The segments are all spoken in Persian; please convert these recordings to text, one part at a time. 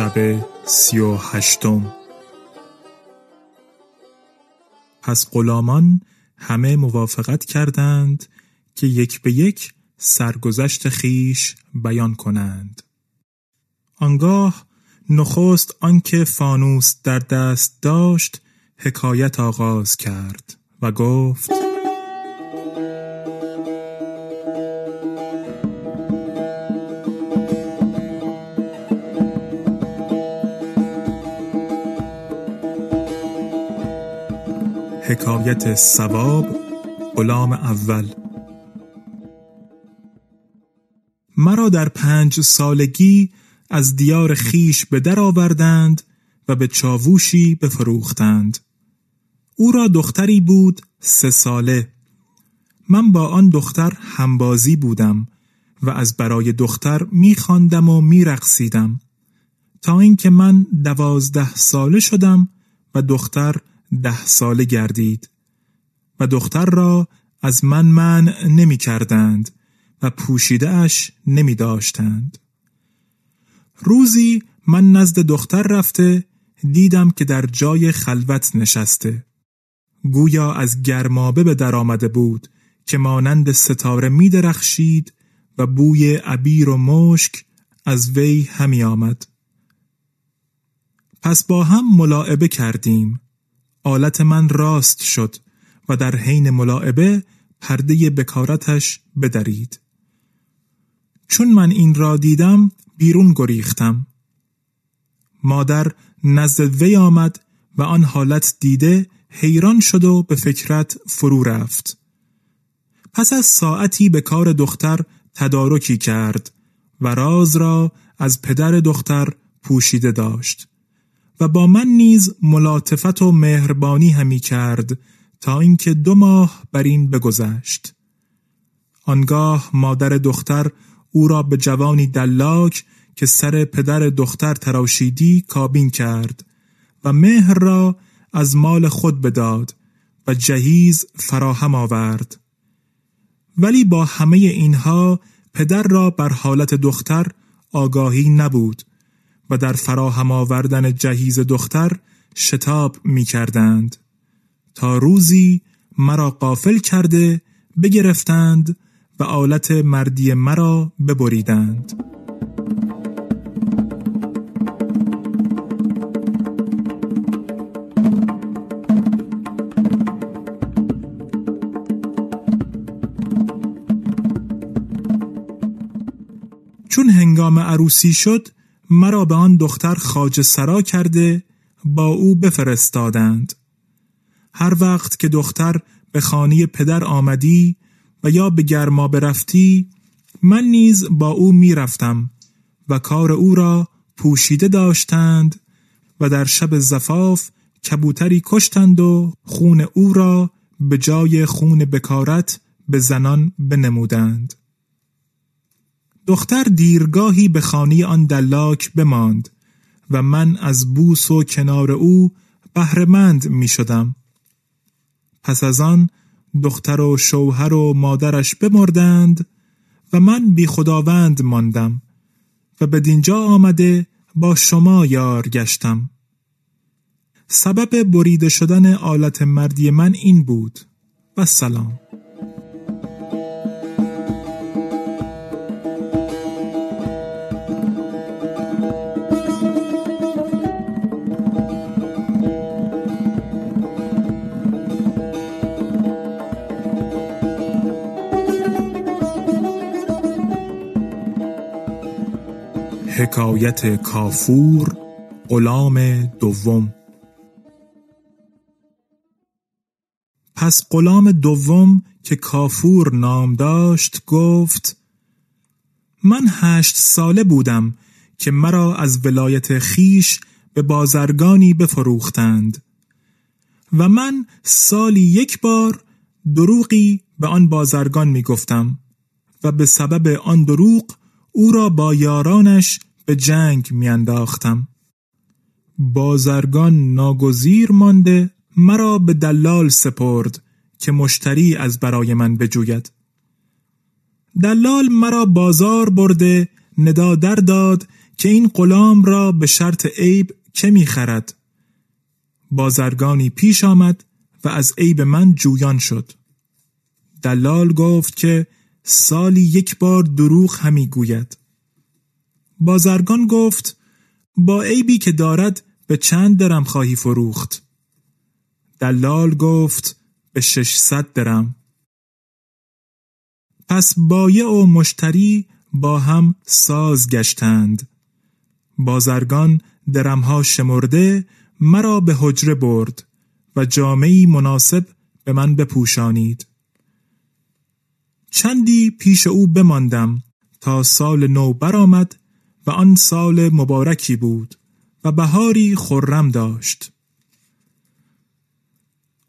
شب سی و هشتم. پس غلامان همه موافقت کردند که یک به یک سرگذشت خیش بیان کنند. آنگاه نخست آنکه فانوس در دست داشت حکایت آغاز کرد و گفت حکایت سواب غلام اول. مرا در پنج سالگی از دیار خیش به در آوردند و به چاووشی بفروختند. او را دختری بود سه ساله. من با آن دختر همبازی بودم و از برای دختر میخواندم و میرقصیدم. تا اینکه من دوازده ساله شدم و دختر ده ساله گردید و دختر را از من من نمی کردند و پوشیده اش نمی داشتند. روزی من نزد دختر رفته دیدم که در جای خلوت نشسته. گویا از گرمابه به در آمده بود که مانند ستاره می درخشید و بوی عبیر و مشک از وی همی آمد. پس با هم ملاعبه کردیم. آلت من راست شد و در حین ملاعبه پرده بکارتش بدرید. چون من این را دیدم بیرون گریختم. مادر نزد وی آمد و آن حالت دیده حیران شد و به فکرت فرو رفت. پس از ساعتی به کار دختر تدارکی کرد و راز را از پدر دختر پوشیده داشت. و با من نیز ملاطفت و مهربانی همی کرد تا اینکه دو ماه بر این بگذشت. آنگاه مادر دختر او را به جوانی دلاک که سر پدر دختر تراشیدی کابین کرد و مهر را از مال خود بداد و جهیز فراهم آورد. ولی با همه اینها پدر را بر حالت دختر آگاهی نبود. و در فراهم آوردن جهیز دختر شتاب می کردند تا روزی مرا قافل کرده بگرفتند و آلت مردی مرا ببریدند. چون هنگام عروسی شد مرا به آن دختر خاج سرا کرده با او بفرستادند. هر وقت که دختر به خانه پدر آمدی و یا به گرما برفتی من نیز با او می‌رفتم و کار او را پوشیده داشتند و در شب زفاف کبوتری کشتند و خون او را به جای خون بکارت به زنان بنمودند. دختر دیرگاهی به خانه آن دلاک بماند و من از بوس و کنار او بهرهمند می شدم. پس از آن دختر و شوهر و مادرش بمردند و من بی خداوند ماندم و به دینجا آمده با شما یار گشتم. سبب بریده شدن آلت مردی من این بود و سلام. حکایت کافور غلام دوم. پس غلام دوم که کافور نام داشت گفت من هشت ساله بودم که مرا از ولایت خیش به بازرگانی بفروختند و من سالی یک بار دروغی به آن بازرگان می گفتم و به سبب آن دروغ او را با یارانش به جنگ میانداختم. بازرگان ناگزیر مانده مرا به دلال سپرد که مشتری از برای من بجوید. دلال مرا بازار برده ندا در داد که این غلام را به شرط عیب که می‌خرد. بازرگانی پیش آمد و از عیب من جویان شد. دلال گفت که سالی یک بار دروغ همی گوید. بازرگان گفت با عیبی که دارد به چند درم خواهی فروخت. دلال گفت به ششصد درم. پس بایع و مشتری با هم ساز گشتند. بازرگان درمها شمرده مرا به حجره برد و جامعی مناسب به من بپوشانید. چندی پیش او بماندم تا سال نو برآمد و آن سال مبارکی بود و بهاری خرم داشت.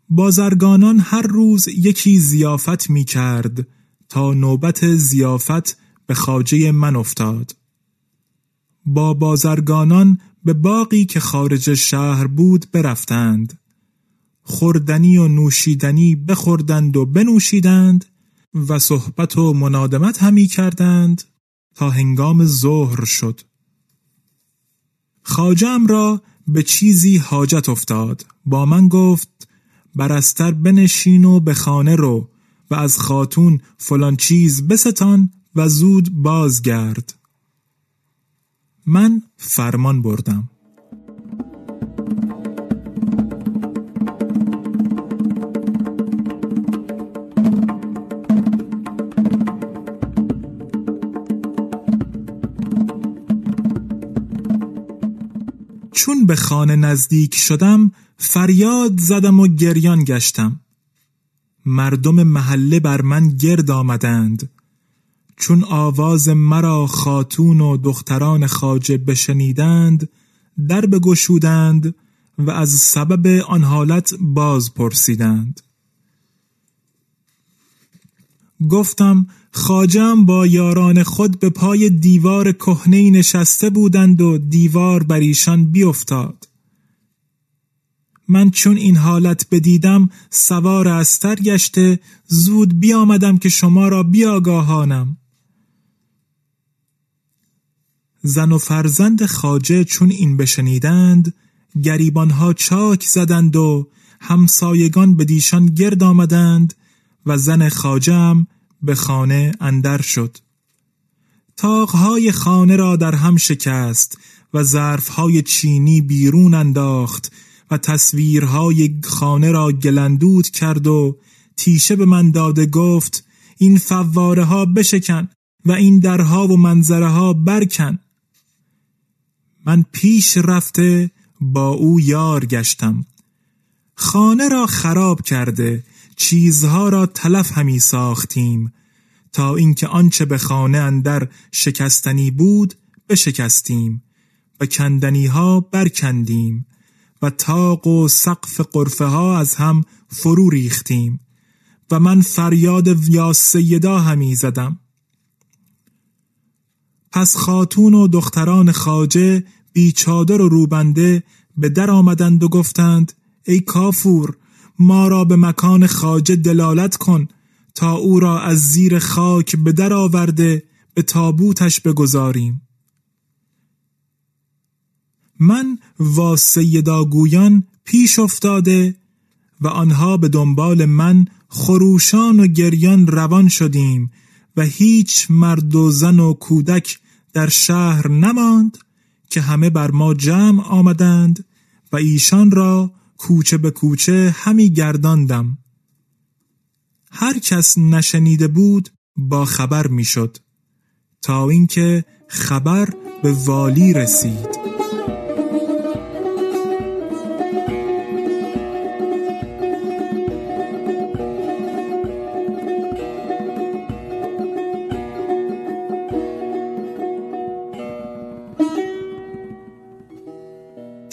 بازرگانان هر روز یکی زیافت می کرد تا نوبت زیافت به خاجه من افتاد. با بازرگانان به باقی که خارج شهر بود برفتند. خوردنی و نوشیدنی بخوردند و بنوشیدند و صحبت و منادمت همی کردند. تا هنگام ظهر شد. خاجم را به چیزی حاجت افتاد. با من گفت برستر بنشین و به خانه رو و از خاتون فلان چیز بستان و زود بازگرد. من فرمان بردم. به خانه نزدیک شدم فریاد زدم و گریان گشتم. مردم محله بر من گرد آمدند. چون آواز مرا خاتون و دختران خاجه بشنیدند در بگشودند و از سبب آن حالت باز پرسیدند. گفتم خاجم با یاران خود به پای دیوار کهنه نشسته بودند و دیوار بر ایشان بیفتاد من چون این حالت بدیدم سوار استر گشته زود بیامدم که شما را بیاگاهانم. زن و فرزند خاجه چون این بشنیدند گریبانها چاک زدند و همسایگان به دیشان گرد آمدند و زن خاجم به خانه اندر شد. تاقهای خانه را در هم شکست و ظرفهای چینی بیرون انداخت و تصویرهای خانه را گلندود کرد و تیشه به من داده گفت این فواره ها بشکن و این درها و منظره ها برکن. من پیش رفته با او یار گشتم. خانه را خراب کرده چیزها را تلف همی ساختیم تا اینکه آنچه به خانه اندر شکستنی بود بشکستیم و کندنی ها برکندیم و تاق و سقف قرفه ها از هم فرو ریختیم و من فریاد یا سیدا همی زدم. پس خاتون و دختران خاجه بیچادر و روبنده به در آمدند و گفتند ای کافور ما را به مکان خاجه دلالت کن تا او را از زیر خاک به در آورده به تابوتش بگذاریم. من و سیداگویان پیش افتاده و آنها به دنبال من خروشان و گریان روان شدیم و هیچ مرد و زن و کودک در شهر نماند که همه بر ما جمع آمدند و ایشان را کوچه به کوچه همی گرداندم. هر کس نشنیده بود با خبر می‌شد تا اینکه خبر به والی رسید.